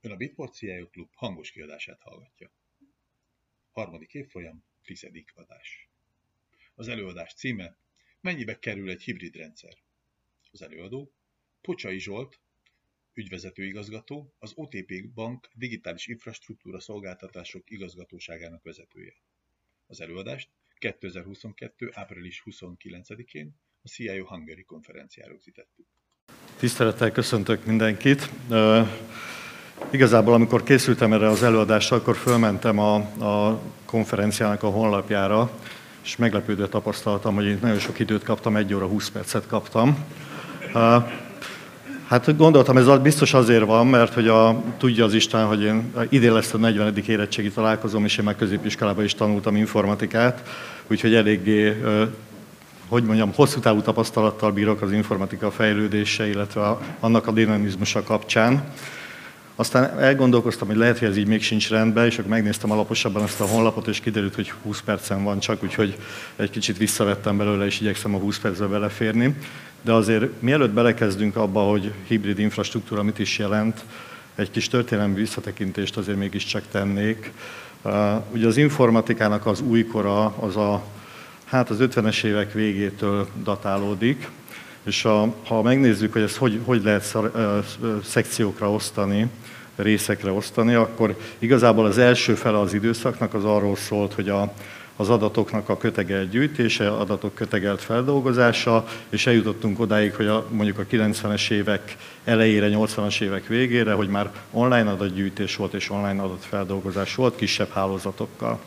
Ön a Bitport CIO Klub hangos kiadását hallgatja. Harmadik évfolyam, tizedik adás. Az előadás címe Mennyibe kerül egy hibrid rendszer? Az előadó Pocsai Zsolt, ügyvezető igazgató, az OTP Bank digitális infrastruktúra szolgáltatások igazgatóságának vezetője. Az előadást 2022. április 29-én a CIO Hungary konferenciára rögzítettük. Tisztelettel köszöntök mindenkit. Igazából, amikor készültem erre az előadásra, akkor fölmentem a, a konferenciának a honlapjára, és meglepődő tapasztaltam, hogy én nagyon sok időt kaptam, egy óra 20 percet kaptam. Hát gondoltam, ez biztos azért van, mert hogy a, tudja az Isten, hogy én idén lesz a 40. érettségi találkozom, és én már középiskolában is tanultam informatikát, úgyhogy eléggé, hogy mondjam, hosszú távú tapasztalattal bírok az informatika fejlődése, illetve annak a dinamizmusa kapcsán. Aztán elgondolkoztam, hogy lehet, hogy ez így még sincs rendben, és akkor megnéztem alaposabban ezt a honlapot, és kiderült, hogy 20 percen van csak, úgyhogy egy kicsit visszavettem belőle, és igyekszem a 20 percbe beleférni. De azért mielőtt belekezdünk abba, hogy hibrid infrastruktúra mit is jelent, egy kis történelmi visszatekintést azért mégiscsak tennék. Ugye az informatikának az újkora az a, hát az 50-es évek végétől datálódik, és a, ha megnézzük, hogy ezt hogy, hogy lehet szar, szekciókra osztani, részekre osztani, akkor igazából az első fele az időszaknak az arról szólt, hogy a, az adatoknak a kötegelt gyűjtése, adatok kötegelt feldolgozása, és eljutottunk odáig, hogy a, mondjuk a 90-es évek elejére, 80-as évek végére, hogy már online adatgyűjtés volt és online adatfeldolgozás volt kisebb hálózatokkal.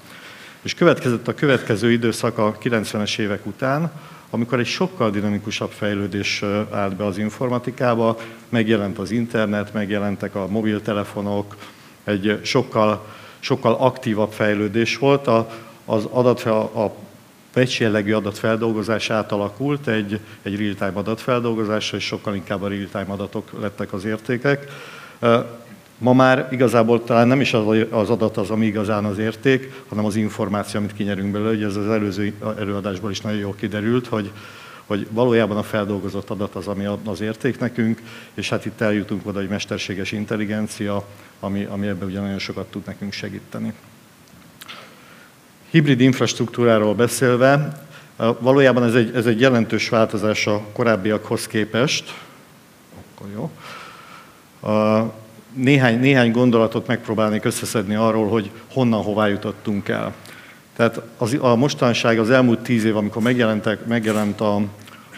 És következett a következő időszak a 90-es évek után, amikor egy sokkal dinamikusabb fejlődés állt be az informatikába, megjelent az internet, megjelentek a mobiltelefonok, egy sokkal, sokkal aktívabb fejlődés volt. A, az adat, a patch jellegű adatfeldolgozás átalakult egy, egy real-time adatfeldolgozásra, és sokkal inkább a real-time adatok lettek az értékek. Ma már igazából talán nem is az adat az, ami igazán az érték, hanem az információ, amit kinyerünk belőle. Ugye ez az előző előadásból is nagyon jól kiderült, hogy, hogy valójában a feldolgozott adat az, ami az érték nekünk, és hát itt eljutunk oda, hogy mesterséges intelligencia, ami, ami ebben ugye nagyon sokat tud nekünk segíteni. Hibrid infrastruktúráról beszélve, valójában ez egy, ez egy jelentős változás a korábbiakhoz képest. Akkor jó néhány, néhány gondolatot megpróbálnék összeszedni arról, hogy honnan, hová jutottunk el. Tehát az, a mostanság, az elmúlt tíz év, amikor megjelentek, megjelent a,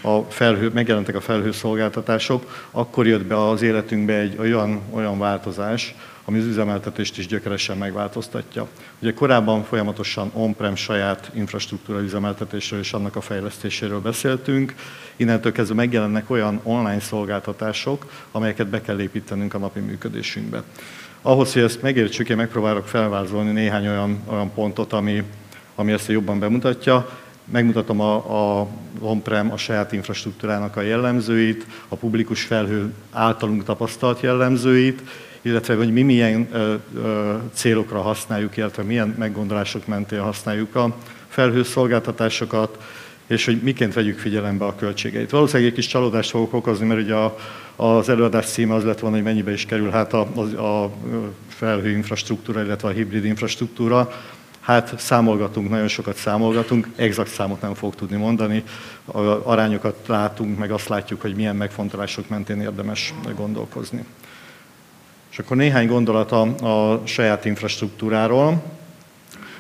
a felhő, megjelentek a felhőszolgáltatások, akkor jött be az életünkbe egy olyan, olyan változás, ami az üzemeltetést is gyökeresen megváltoztatja. Ugye korábban folyamatosan on-prem saját infrastruktúra üzemeltetésről és annak a fejlesztéséről beszéltünk, innentől kezdve megjelennek olyan online szolgáltatások, amelyeket be kell építenünk a napi működésünkbe. Ahhoz, hogy ezt megértsük, én megpróbálok felvázolni néhány olyan, olyan pontot, ami, ami ezt jobban bemutatja. Megmutatom a, a on-prem, a saját infrastruktúrának a jellemzőit, a publikus felhő általunk tapasztalt jellemzőit, illetve hogy mi milyen célokra használjuk, illetve milyen meggondolások mentén használjuk a felhőszolgáltatásokat, és hogy miként vegyük figyelembe a költségeit. Valószínűleg egy kis csalódást fogok okozni, mert ugye a, az előadás címe az lett volna, hogy mennyibe is kerül hát a, a, a felhő infrastruktúra, illetve a hibrid infrastruktúra. Hát számolgatunk, nagyon sokat számolgatunk, exakt számot nem fogok tudni mondani, arányokat látunk, meg azt látjuk, hogy milyen megfontolások mentén érdemes gondolkozni. És akkor néhány gondolat a, a saját infrastruktúráról.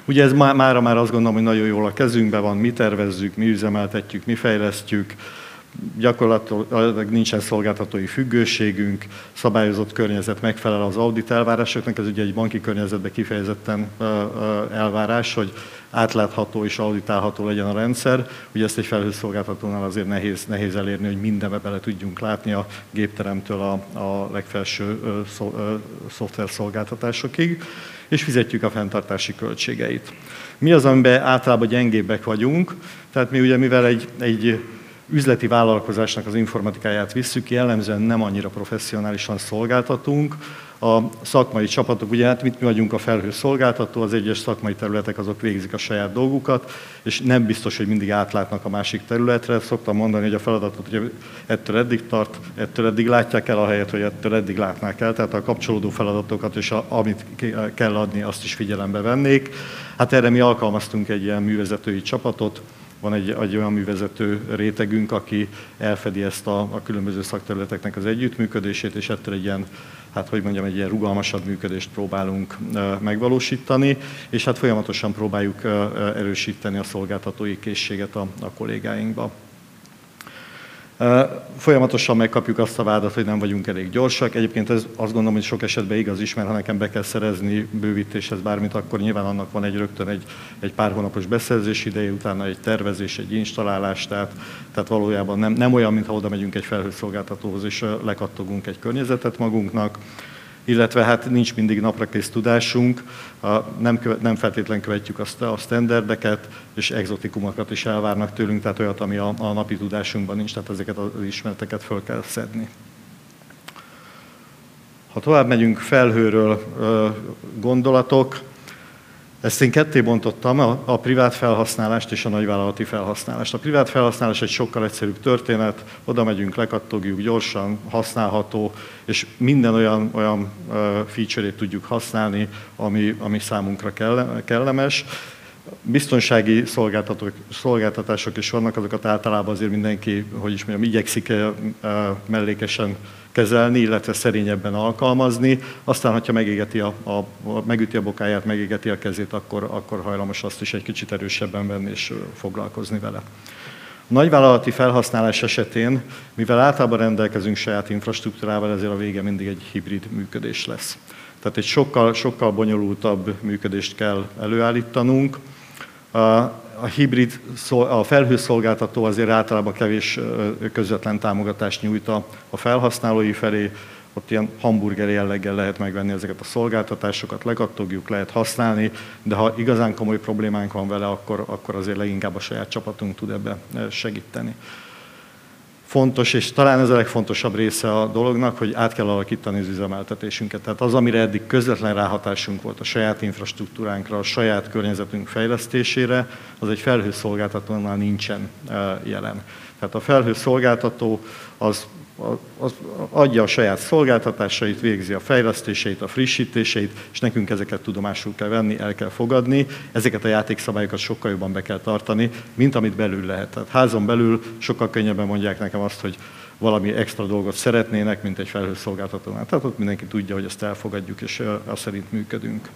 Ugye ez má, mára már azt gondolom, hogy nagyon jól a kezünkben van, mi tervezzük, mi üzemeltetjük, mi fejlesztjük, gyakorlatilag nincsen szolgáltatói függőségünk, szabályozott környezet megfelel az audit elvárásoknak, ez ugye egy banki környezetben kifejezetten elvárás, hogy átlátható és auditálható legyen a rendszer. Ugye ezt egy felhőszolgáltatónál azért nehéz, nehéz elérni, hogy mindenbe bele tudjunk látni a gépteremtől a, a legfelső szoftver szolgáltatásokig, és fizetjük a fenntartási költségeit. Mi az, amiben általában gyengébbek vagyunk? Tehát mi ugye, mivel egy, egy üzleti vállalkozásnak az informatikáját visszük, jellemzően nem annyira professzionálisan szolgáltatunk. A szakmai csapatok, ugye hát mit mi vagyunk a felhő szolgáltató, az egyes szakmai területek azok végzik a saját dolgukat, és nem biztos, hogy mindig átlátnak a másik területre. Szoktam mondani, hogy a feladatot hogy ettől eddig tart, ettől eddig látják el helyet, hogy ettől eddig látnák el, tehát a kapcsolódó feladatokat és a, amit kell adni, azt is figyelembe vennék. Hát erre mi alkalmaztunk egy ilyen művezetői csapatot, van egy, egy olyan művezető rétegünk, aki elfedi ezt a, a különböző szakterületeknek az együttműködését, és ettől egy ilyen, hát hogy mondjam, egy ilyen rugalmasabb működést próbálunk megvalósítani, és hát folyamatosan próbáljuk erősíteni a szolgáltatói készséget a, a kollégáinkba. Folyamatosan megkapjuk azt a vádat, hogy nem vagyunk elég gyorsak. Egyébként ez azt gondolom, hogy sok esetben igaz is, mert ha nekem be kell szerezni bővítéshez bármit, akkor nyilván annak van egy rögtön egy, egy pár hónapos beszerzés ideje, utána egy tervezés, egy installálás, tehát, tehát valójában nem, nem olyan, mintha oda megyünk egy felhőszolgáltatóhoz és lekattogunk egy környezetet magunknak illetve hát nincs mindig naprakész tudásunk, nem, követ, nem feltétlen követjük azt a standardeket, és exotikumokat is elvárnak tőlünk, tehát olyat, ami a, a napi tudásunkban nincs, tehát ezeket az ismereteket föl kell szedni. Ha tovább megyünk felhőről gondolatok, ezt én ketté bontottam, a, a privát felhasználást és a nagyvállalati felhasználást. A privát felhasználás egy sokkal egyszerűbb történet, oda megyünk, lekattogjuk, gyorsan, használható, és minden olyan, olyan feature-ét tudjuk használni, ami, ami számunkra kellemes. Biztonsági szolgáltatások is vannak, azokat általában azért mindenki, hogy is mondjam, igyekszik mellékesen kezelni, illetve szerényebben alkalmazni. Aztán, hogyha megégeti a, a, megüti a bokáját, megégeti a kezét, akkor, akkor hajlamos azt is egy kicsit erősebben venni és foglalkozni vele. Nagyvállalati felhasználás esetén, mivel általában rendelkezünk saját infrastruktúrával, ezért a vége mindig egy hibrid működés lesz. Tehát egy sokkal, sokkal bonyolultabb működést kell előállítanunk a hibrid, a felhőszolgáltató azért általában kevés közvetlen támogatást nyújt a felhasználói felé, ott ilyen hamburger jelleggel lehet megvenni ezeket a szolgáltatásokat, legattogjuk, lehet használni, de ha igazán komoly problémánk van vele, akkor, akkor azért leginkább a saját csapatunk tud ebbe segíteni fontos, és talán ez a legfontosabb része a dolognak, hogy át kell alakítani az üzemeltetésünket. Tehát az, amire eddig közvetlen ráhatásunk volt a saját infrastruktúránkra, a saját környezetünk fejlesztésére, az egy felhőszolgáltatónál nincsen eh, jelen. Tehát a felhőszolgáltató az az adja a saját szolgáltatásait, végzi a fejlesztéseit, a frissítéseit, és nekünk ezeket tudomásul kell venni, el kell fogadni. Ezeket a játékszabályokat sokkal jobban be kell tartani, mint amit belül lehet. Tehát házon belül sokkal könnyebben mondják nekem azt, hogy valami extra dolgot szeretnének, mint egy felhőszolgáltatónál. Tehát ott mindenki tudja, hogy ezt elfogadjuk, és azt szerint működünk.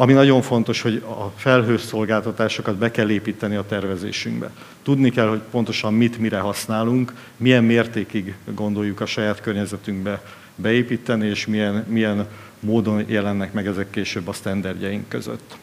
Ami nagyon fontos, hogy a felhőszolgáltatásokat be kell építeni a tervezésünkbe. Tudni kell, hogy pontosan mit, mire használunk, milyen mértékig gondoljuk a saját környezetünkbe beépíteni, és milyen, milyen módon jelennek meg ezek később a sztenderdjeink között.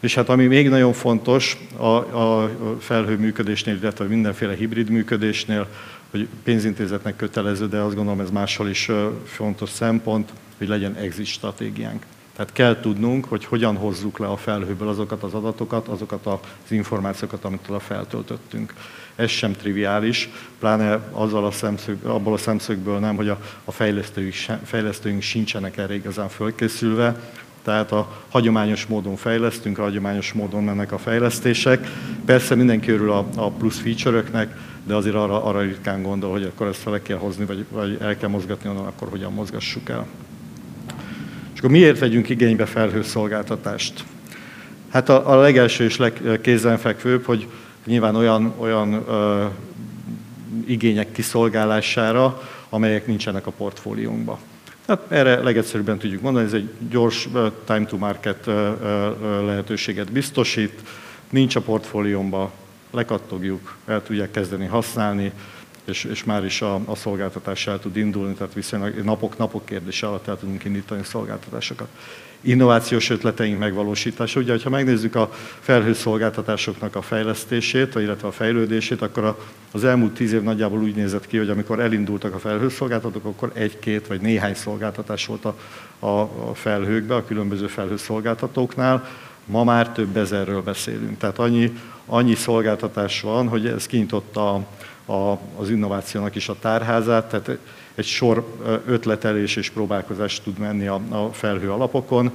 És hát ami még nagyon fontos a, a felhő működésnél, illetve mindenféle hibrid működésnél, hogy pénzintézetnek kötelező, de azt gondolom ez máshol is fontos szempont, hogy legyen exit stratégiánk. Tehát kell tudnunk, hogy hogyan hozzuk le a felhőből azokat az adatokat, azokat az információkat, amit oda feltöltöttünk. Ez sem triviális, pláne azzal a szemszög, abból a szemszögből nem, hogy a, a fejlesztőink, fejlesztőink sincsenek erre igazán fölkészülve, tehát a hagyományos módon fejlesztünk, a hagyományos módon mennek a fejlesztések. Persze mindenki örül a, a plusz feature-öknek, de azért arra, arra ritkán gondol, hogy akkor ezt fel kell hozni, vagy, vagy el kell mozgatni onnan, akkor hogyan mozgassuk el akkor miért vegyünk igénybe felhőszolgáltatást? Hát a, a legelső és legkézenfekvőbb, hogy nyilván olyan, olyan ö, igények kiszolgálására, amelyek nincsenek a portfóliónkban. Tehát erre legegyszerűbben tudjuk mondani, ez egy gyors time to market lehetőséget biztosít, nincs a portfóliómban, lekattogjuk, el tudják kezdeni használni, és, és már is a, a szolgáltatás el tud indulni, tehát viszonylag napok, napok kérdése alatt el tudunk indítani szolgáltatásokat. Innovációs ötleteink megvalósítása. Ugye, ha megnézzük a felhőszolgáltatásoknak a fejlesztését, illetve a fejlődését, akkor az elmúlt tíz év nagyjából úgy nézett ki, hogy amikor elindultak a felhőszolgáltatók, akkor egy-két vagy néhány szolgáltatás volt a, a, a felhőkbe, a különböző felhőszolgáltatóknál Ma már több ezerről beszélünk. Tehát annyi, annyi szolgáltatás van, hogy ez kinyitotta a, a, az innovációnak is a tárházát, tehát egy sor ötletelés és próbálkozás tud menni a, a felhő alapokon,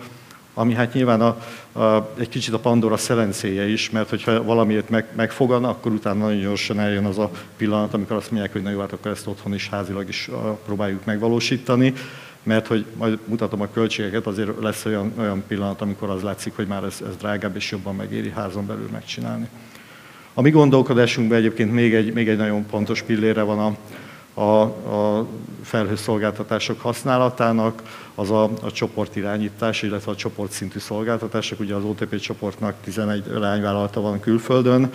ami hát nyilván a, a, egy kicsit a Pandora szelencéje is, mert hogyha valamiért meg, megfogan, akkor utána nagyon gyorsan eljön az a pillanat, amikor azt mondják, hogy na jó, hát akkor ezt otthon is házilag is próbáljuk megvalósítani, mert hogy majd mutatom a költségeket, azért lesz olyan, olyan pillanat, amikor az látszik, hogy már ez, ez drágább és jobban megéri házon belül megcsinálni. A mi gondolkodásunkban egyébként még egy, még egy nagyon pontos pillére van a, a, a felhőszolgáltatások használatának, az a, a csoportirányítás, illetve a csoportszintű szolgáltatások. Ugye az OTP csoportnak 11 leányvállalata van külföldön.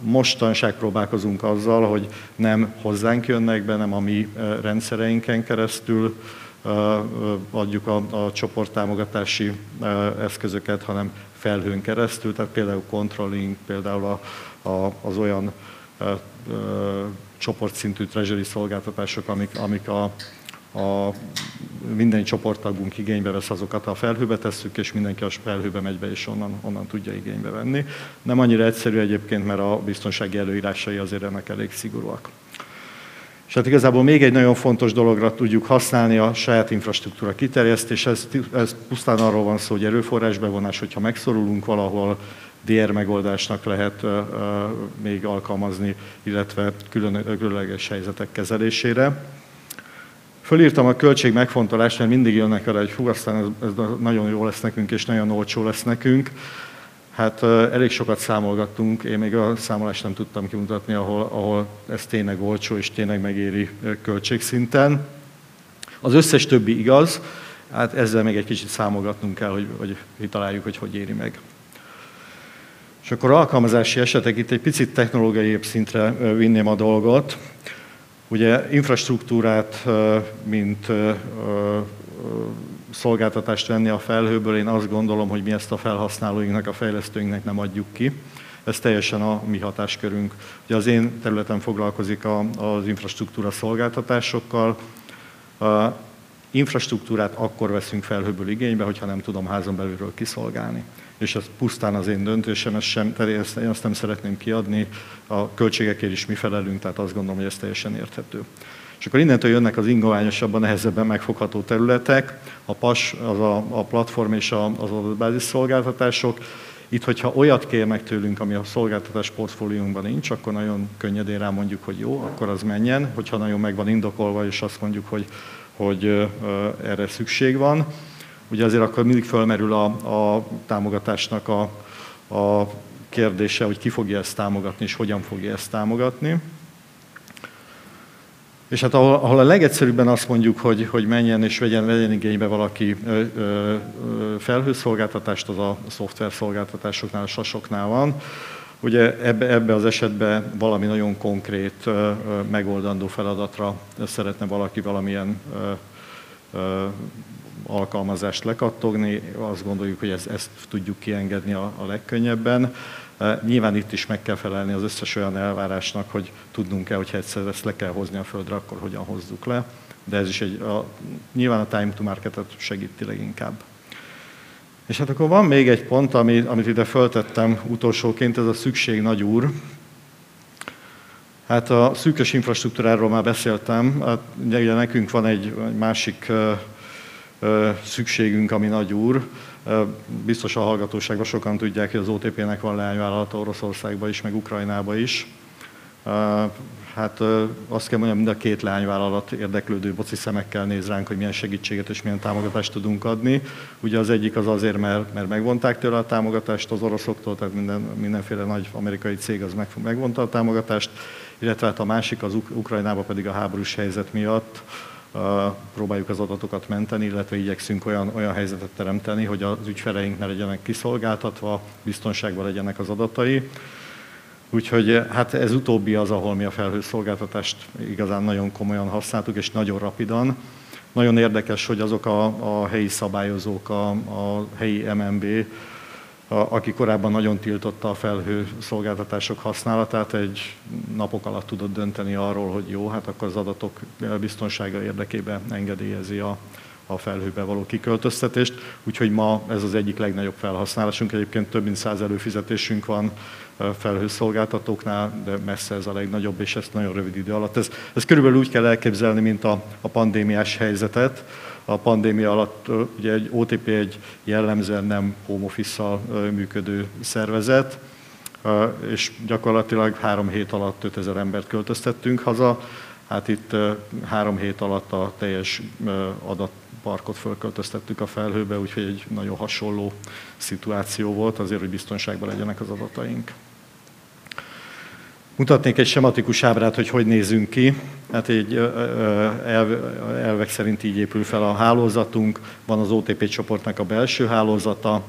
Mostanság próbálkozunk azzal, hogy nem hozzánk jönnek be, nem a mi rendszereinken keresztül adjuk a, a csoporttámogatási eszközöket, hanem felhőn keresztül, tehát például controlling, például a, a, az olyan csoportszintű treasury szolgáltatások, amik, amik a, a minden csoporttagunk igénybe vesz, azokat a felhőbe tesszük, és mindenki a felhőbe megy be, és onnan, onnan tudja igénybe venni. Nem annyira egyszerű egyébként, mert a biztonsági előírásai azért ennek elég szigorúak. És hát igazából még egy nagyon fontos dologra tudjuk használni a saját infrastruktúra kiterjesztés. Ez, ez pusztán arról van szó, hogy erőforrás bevonás, hogyha megszorulunk valahol, DR megoldásnak lehet még alkalmazni, illetve külön, különleges helyzetek kezelésére. Fölírtam a költség megfontolást, mert mindig jönnek arra, hogy hú, aztán ez, ez nagyon jó lesz nekünk, és nagyon olcsó lesz nekünk. Hát elég sokat számolgattunk, én még a számolást nem tudtam kimutatni, ahol, ahol ez tényleg olcsó és tényleg megéri költségszinten. Az összes többi igaz, hát ezzel még egy kicsit számolgatnunk kell, hogy, hogy találjuk, hogy hogy éri meg. És akkor alkalmazási esetek, itt egy picit technológiai szintre vinném a dolgot. Ugye infrastruktúrát, mint szolgáltatást venni a felhőből, én azt gondolom, hogy mi ezt a felhasználóinknak, a fejlesztőinknek nem adjuk ki. Ez teljesen a mi hatáskörünk. Ugye az én területem foglalkozik az infrastruktúra szolgáltatásokkal. Infrastruktúrát akkor veszünk felhőből igénybe, hogyha nem tudom házon belülről kiszolgálni és ez pusztán az én döntésem, ez sem, ezt, én azt nem szeretném kiadni, a költségekért is mi felelünk, tehát azt gondolom, hogy ez teljesen érthető. És akkor innentől jönnek az ingoványosabban, nehezebben megfogható területek, a PAS, az a, a platform és a, az adatbázis szolgáltatások. Itt, hogyha olyat kérnek tőlünk, ami a szolgáltatás portfóliónkban nincs, akkor nagyon könnyedén rá mondjuk, hogy jó, akkor az menjen. Hogyha nagyon meg van indokolva, és azt mondjuk, hogy, hogy erre szükség van ugye azért akkor mindig fölmerül a, a támogatásnak a, a kérdése, hogy ki fogja ezt támogatni, és hogyan fogja ezt támogatni. És hát ahol, ahol a legegyszerűbben azt mondjuk, hogy, hogy menjen és vegyen, vegyen igénybe valaki ö, ö, felhőszolgáltatást, az a szoftverszolgáltatásoknál, a sasoknál van. Ugye ebbe, ebbe az esetben valami nagyon konkrét ö, megoldandó feladatra szeretne valaki valamilyen ö, ö, alkalmazást lekattogni, azt gondoljuk, hogy ezt, ezt tudjuk kiengedni a, a legkönnyebben. E, nyilván itt is meg kell felelni az összes olyan elvárásnak, hogy tudnunk kell, hogyha egyszer ezt le kell hozni a földre, akkor hogyan hozzuk le. De ez is egy, a, nyilván a time to marketet segíti leginkább. És hát akkor van még egy pont, amit, amit ide föltettem utolsóként, ez a szükség nagy úr. Hát a szűkös infrastruktúráról már beszéltem, hát ugye nekünk van egy másik szükségünk, ami nagy úr. Biztos a hallgatóságban sokan tudják, hogy az OTP-nek van leányvállalata Oroszországban is, meg Ukrajnába is. Hát azt kell mondjam, mind a két leányvállalat érdeklődő boci szemekkel néz ránk, hogy milyen segítséget és milyen támogatást tudunk adni. Ugye az egyik az azért, mert, mert megvonták tőle a támogatást az oroszoktól, tehát minden, mindenféle nagy amerikai cég az meg, megvonta a támogatást, illetve hát a másik az Ukrajnába pedig a háborús helyzet miatt próbáljuk az adatokat menteni, illetve igyekszünk olyan, olyan helyzetet teremteni, hogy az ügyfeleink ne legyenek kiszolgáltatva, biztonságban legyenek az adatai. Úgyhogy hát ez utóbbi az, ahol mi a felhőszolgáltatást igazán nagyon komolyan használtuk, és nagyon rapidan. Nagyon érdekes, hogy azok a, a helyi szabályozók, a, a helyi Aki korábban nagyon tiltotta a felhő szolgáltatások használatát, egy napok alatt tudott dönteni arról, hogy jó, hát akkor az adatok biztonsága érdekében engedélyezi a, a felhőbe való kiköltöztetést, úgyhogy ma ez az egyik legnagyobb felhasználásunk. Egyébként több mint száz előfizetésünk van felhőszolgáltatóknál, de messze ez a legnagyobb, és ezt nagyon rövid idő alatt. Ez, ez körülbelül úgy kell elképzelni, mint a, a pandémiás helyzetet. A pandémia alatt ugye egy OTP egy jellemzően nem home office működő szervezet, és gyakorlatilag három hét alatt 5000 embert költöztettünk haza. Hát itt három hét alatt a teljes adatparkot fölköltöztettük a felhőbe, úgyhogy egy nagyon hasonló szituáció volt azért, hogy biztonságban legyenek az adataink. Mutatnék egy sematikus ábrát, hogy hogy nézünk ki. Hát egy elvek szerint így épül fel a hálózatunk. Van az OTP csoportnak a belső hálózata,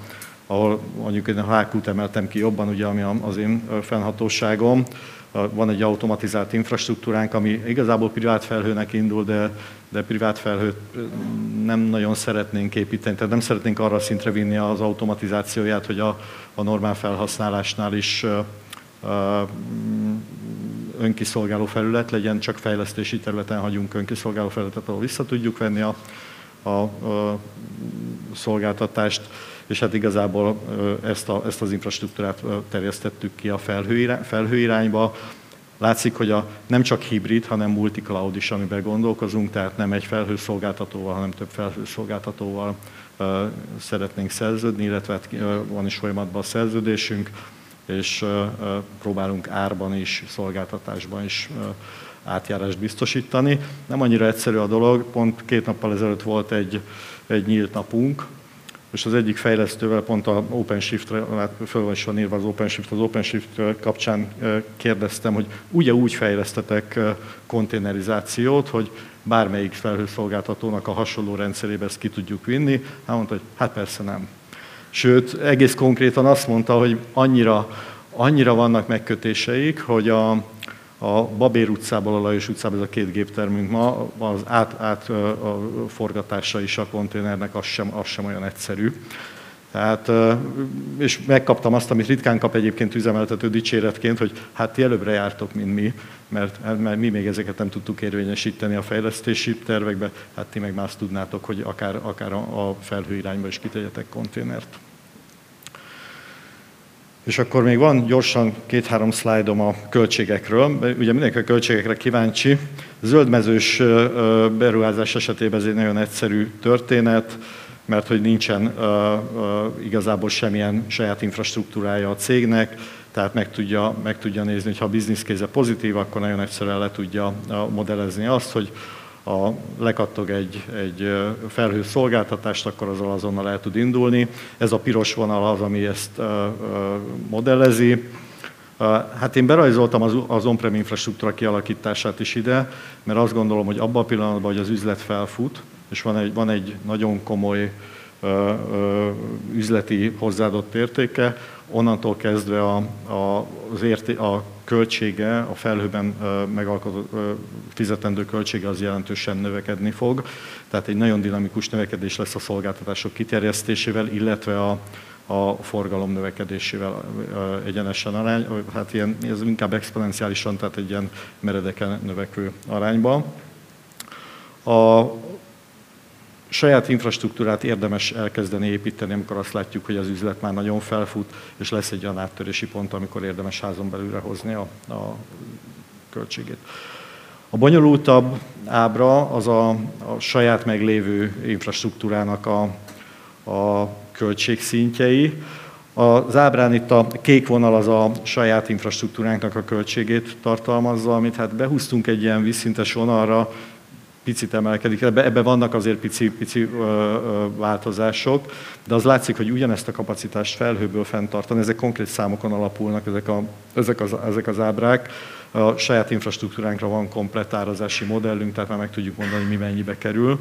ahol mondjuk én a HQ-t emeltem ki jobban, ugye, ami az én fennhatóságom. Van egy automatizált infrastruktúránk, ami igazából privát felhőnek indul, de, de privát felhőt nem nagyon szeretnénk építeni, tehát nem szeretnénk arra szintre vinni az automatizációját, hogy a, a normál felhasználásnál is önkiszolgáló felület legyen, csak fejlesztési területen hagyunk önkiszolgáló felületet, ahol vissza tudjuk venni a, a, a szolgáltatást, és hát igazából ezt, a, ezt az infrastruktúrát terjesztettük ki a felhő, felhő irányba. Látszik, hogy a, nem csak hibrid, hanem multi-cloud is, amiben gondolkozunk, tehát nem egy felhőszolgáltatóval, hanem több felhőszolgáltatóval szeretnénk szerződni, illetve hát, van is folyamatban a szerződésünk és próbálunk árban is, szolgáltatásban is átjárást biztosítani. Nem annyira egyszerű a dolog, pont két nappal ezelőtt volt egy, egy nyílt napunk, és az egyik fejlesztővel pont a OpenShift-re, hát föl van is van írva az OpenShift, az OpenShift kapcsán kérdeztem, hogy ugye úgy fejlesztetek konténerizációt, hogy bármelyik felhőszolgáltatónak a hasonló rendszerébe ezt ki tudjuk vinni. Hát mondta, hogy hát persze nem. Sőt, egész konkrétan azt mondta, hogy annyira, annyira vannak megkötéseik, hogy a, a Babér utcából a Lajos utcába, ez a két géptermünk ma, az át, át a forgatása is a konténernek az sem, az sem olyan egyszerű. Tehát, és megkaptam azt, amit ritkán kap egyébként üzemeltető dicséretként, hogy hát ti előbbre jártok, mint mi, mert, mert mi még ezeket nem tudtuk érvényesíteni a fejlesztési tervekbe, hát ti meg azt tudnátok, hogy akár, akár a felhő irányba is kitegyetek konténert. És akkor még van gyorsan két-három szlájdom a költségekről. Ugye mindenki a költségekre kíváncsi. Zöldmezős beruházás esetében ez egy nagyon egyszerű történet mert hogy nincsen igazából semmilyen saját infrastruktúrája a cégnek, tehát meg tudja, meg tudja nézni, hogy ha a bizniszkéze pozitív, akkor nagyon egyszerűen le tudja modellezni azt, hogy a, lekattog egy, egy felhő szolgáltatást, akkor azzal azonnal el tud indulni. Ez a piros vonal az, ami ezt modellezi. Hát én berajzoltam az, az on-prem infrastruktúra kialakítását is ide, mert azt gondolom, hogy abban a pillanatban, hogy az üzlet felfut, és van egy, van egy nagyon komoly ö, ö, üzleti hozzáadott értéke, onnantól kezdve a, a, az érté, a költsége, a felhőben megalkotott fizetendő költsége az jelentősen növekedni fog. Tehát egy nagyon dinamikus növekedés lesz a szolgáltatások kiterjesztésével, illetve a, a forgalom növekedésével egyenesen arány, hát ilyen, ez inkább exponenciálisan, tehát egy ilyen meredeken növekvő arányban. A saját infrastruktúrát érdemes elkezdeni építeni, amikor azt látjuk, hogy az üzlet már nagyon felfut, és lesz egy olyan áttörési pont, amikor érdemes házon belülre hozni a, a költségét. A bonyolultabb ábra az a, a saját meglévő infrastruktúrának a, a költségszintjei. Az ábrán itt a kék vonal az a saját infrastruktúránknak a költségét tartalmazza, amit hát behúztunk egy ilyen vízszintes vonalra, picit emelkedik. Ebbe, ebbe vannak azért pici, pici ö, ö, változások, de az látszik, hogy ugyanezt a kapacitást felhőből fenntartani, ezek konkrét számokon alapulnak, ezek, a, ezek, az, ezek az ábrák. A saját infrastruktúránkra van komplet árazási modellünk, tehát már meg tudjuk mondani, mi mennyibe kerül.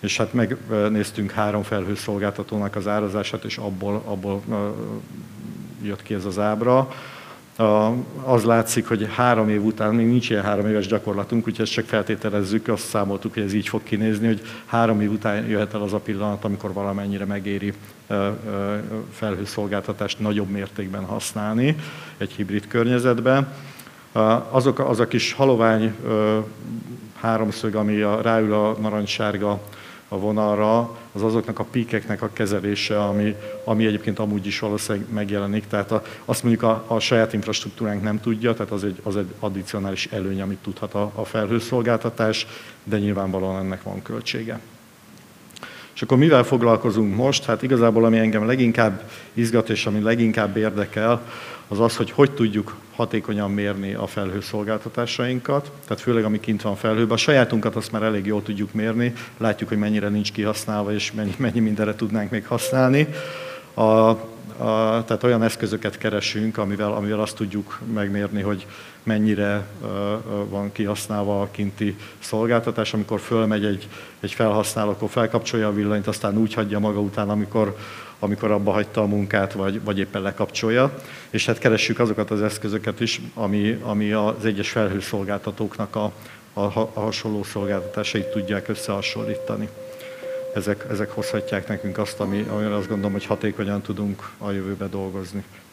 És hát megnéztünk három felhőszolgáltatónak az árazását, és abból, abból jött ki ez az ábra az látszik, hogy három év után, még nincs ilyen három éves gyakorlatunk, úgyhogy ezt csak feltételezzük, azt számoltuk, hogy ez így fog kinézni, hogy három év után jöhet el az a pillanat, amikor valamennyire megéri felhőszolgáltatást nagyobb mértékben használni egy hibrid környezetben. Azok, az a kis halovány háromszög, ami a, ráül a narancssárga a vonalra, az azoknak a píkeknek a kezelése, ami, ami egyébként amúgy is valószínűleg megjelenik. Tehát a, azt mondjuk a, a saját infrastruktúránk nem tudja, tehát az egy, az egy addicionális előny, amit tudhat a, a felhőszolgáltatás, de nyilvánvalóan ennek van költsége. És akkor mivel foglalkozunk most? Hát igazából ami engem leginkább izgat és ami leginkább érdekel, az az, hogy hogy tudjuk hatékonyan mérni a felhőszolgáltatásainkat, tehát főleg ami kint van felhőben. A sajátunkat azt már elég jól tudjuk mérni, látjuk, hogy mennyire nincs kihasználva, és mennyi, mennyi mindenre tudnánk még használni. A, a, tehát olyan eszközöket keresünk, amivel, amivel azt tudjuk megmérni, hogy mennyire van kihasználva a kinti szolgáltatás, amikor fölmegy egy, egy felhasználó, akkor felkapcsolja a villanyt, aztán úgy hagyja maga után, amikor, amikor abba hagyta a munkát, vagy, vagy éppen lekapcsolja. És hát keressük azokat az eszközöket is, ami, ami az egyes felhőszolgáltatóknak a, a, a hasonló szolgáltatásait tudják összehasonlítani ezek, ezek hozhatják nekünk azt, ami, amire azt gondolom, hogy hatékonyan tudunk a jövőbe dolgozni.